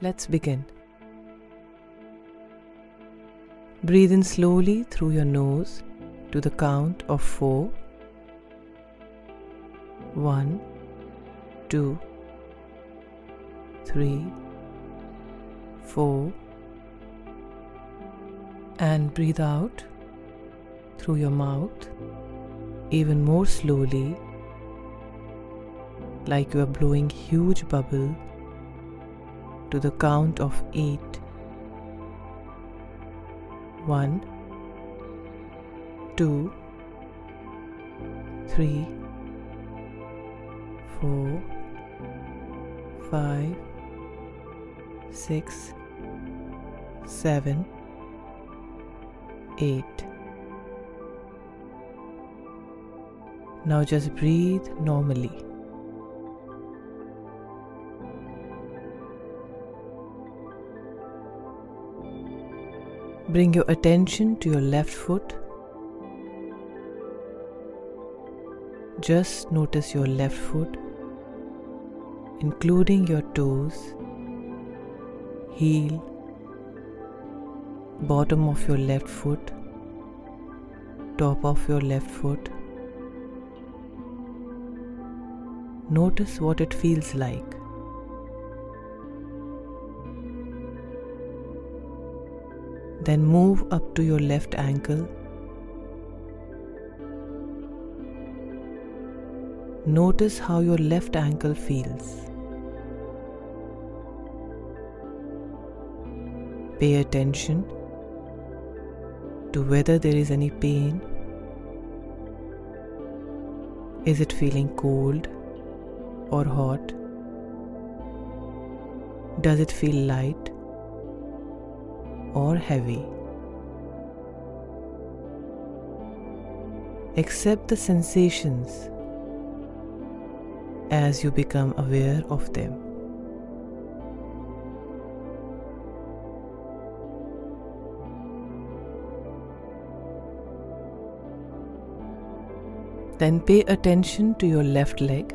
Let's begin. Breathe in slowly through your nose to the count of four. One, two, three, four, and breathe out through your mouth even more slowly, like you are blowing huge bubble to the count of eight. One, two, three, four, five, six, seven, eight. Now just breathe normally. Bring your attention to your left foot. Just notice your left foot, including your toes, heel, bottom of your left foot, top of your left foot. Notice what it feels like. Then move up to your left ankle. Notice how your left ankle feels. Pay attention to whether there is any pain. Is it feeling cold or hot? Does it feel light or heavy? Accept the sensations as you become aware of them. Then pay attention to your left leg,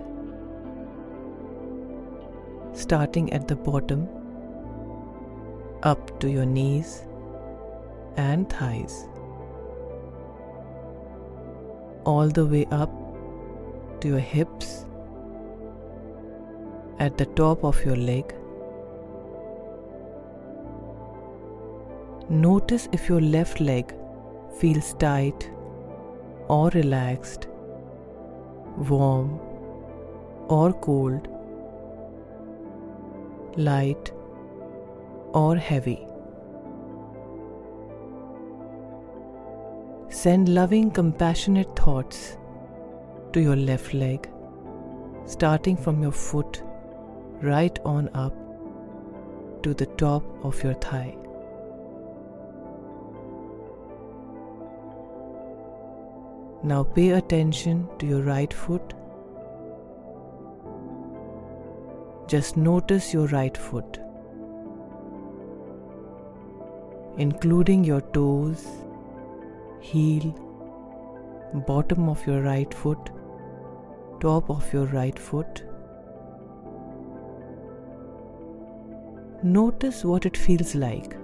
starting at the bottom, up to your knees and thighs, all the way up to your hips, at the top of your leg. Notice if your left leg feels tight or relaxed warm or cold, light or heavy. Send loving, compassionate thoughts to your left leg, starting from your foot right on up to the top of your thigh. Now pay attention to your right foot. Just notice your right foot, including your toes, heel, bottom of your right foot, top of your right foot. Notice what it feels like.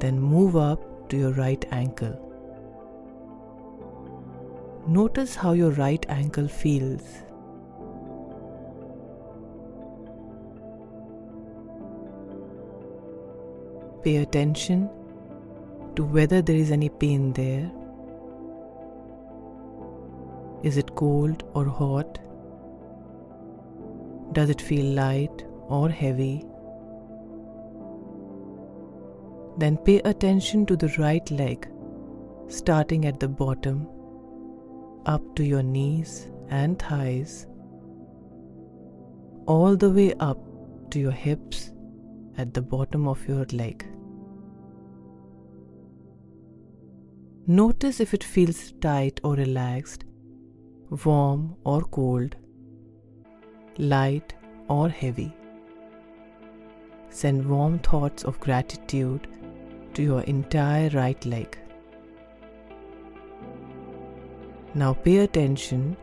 Then move up to your right ankle. Notice how your right ankle feels. Pay attention to whether there is any pain there. Is it cold or hot? Does it feel light or heavy? Then pay attention to the right leg, starting at the bottom, up to your knees and thighs, all the way up to your hips at the bottom of your leg. Notice if it feels tight or relaxed, warm or cold, light or heavy. Send warm thoughts of gratitude to your entire right leg. Now pay attention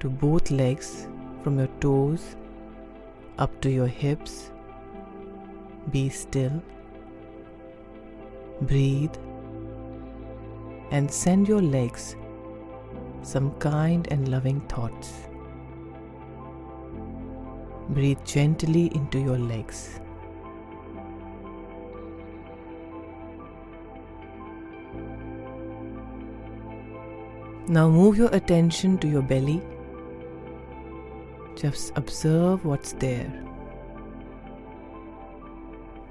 to both legs from your toes up to your hips. Be still. Breathe and send your legs some kind and loving thoughts. Breathe gently into your legs. Now move your attention to your belly. Just observe what's there.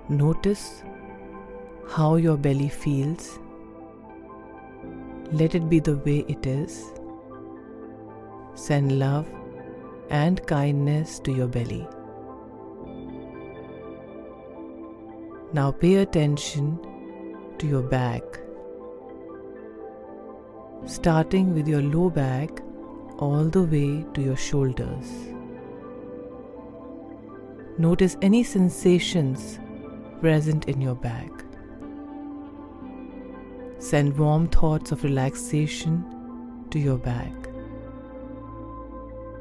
Notice how your belly feels. Let it be the way it is. Send love and kindness to your belly. Now pay attention to your back starting with your low back all the way to your shoulders. Notice any sensations present in your back. Send warm thoughts of relaxation to your back.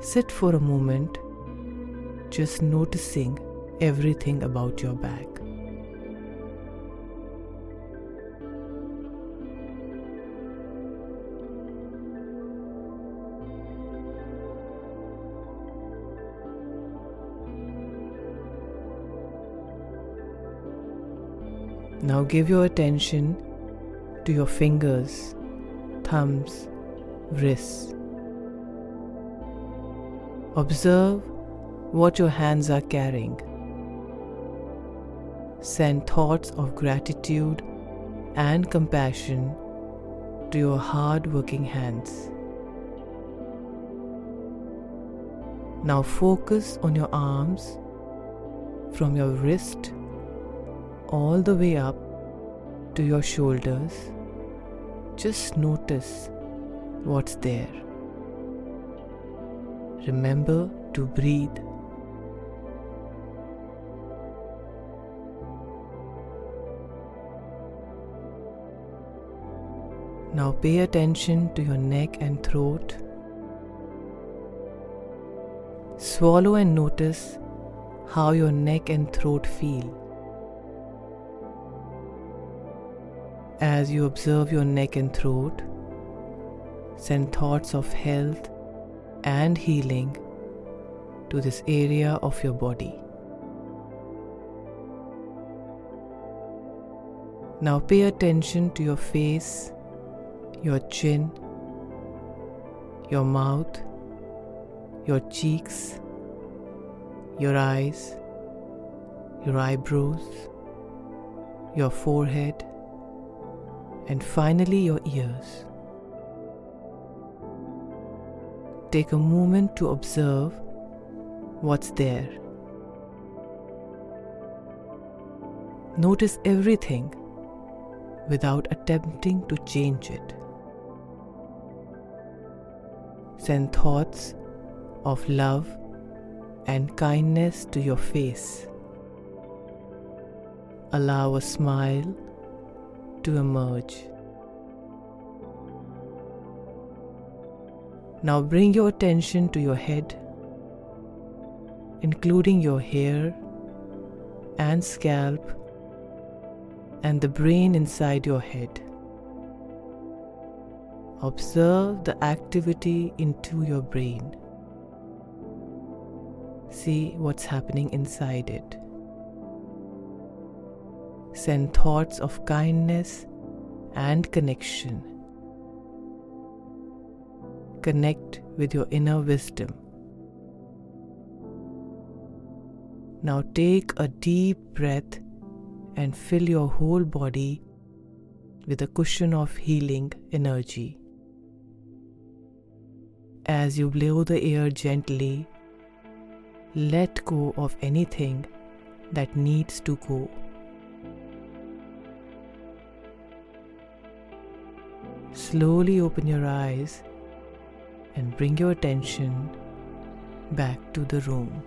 Sit for a moment, just noticing everything about your back. Now give your attention to your fingers, thumbs, wrists. Observe what your hands are carrying. Send thoughts of gratitude and compassion to your hard working hands. Now focus on your arms from your wrist all the way up to your shoulders. Just notice what's there. Remember to breathe. Now pay attention to your neck and throat. Swallow and notice how your neck and throat feel. As you observe your neck and throat, send thoughts of health and healing to this area of your body. Now pay attention to your face, your chin, your mouth, your cheeks, your eyes, your eyebrows, your forehead, and finally your ears. Take a moment to observe what's there. Notice everything without attempting to change it. Send thoughts of love and kindness to your face. Allow a smile to emerge. Now bring your attention to your head, including your hair and scalp and the brain inside your head. Observe the activity into your brain. See what's happening inside it. Send thoughts of kindness and connection. Connect with your inner wisdom. Now take a deep breath and fill your whole body with a cushion of healing energy. As you blow the air gently, let go of anything that needs to go. Slowly open your eyes and bring your attention back to the room.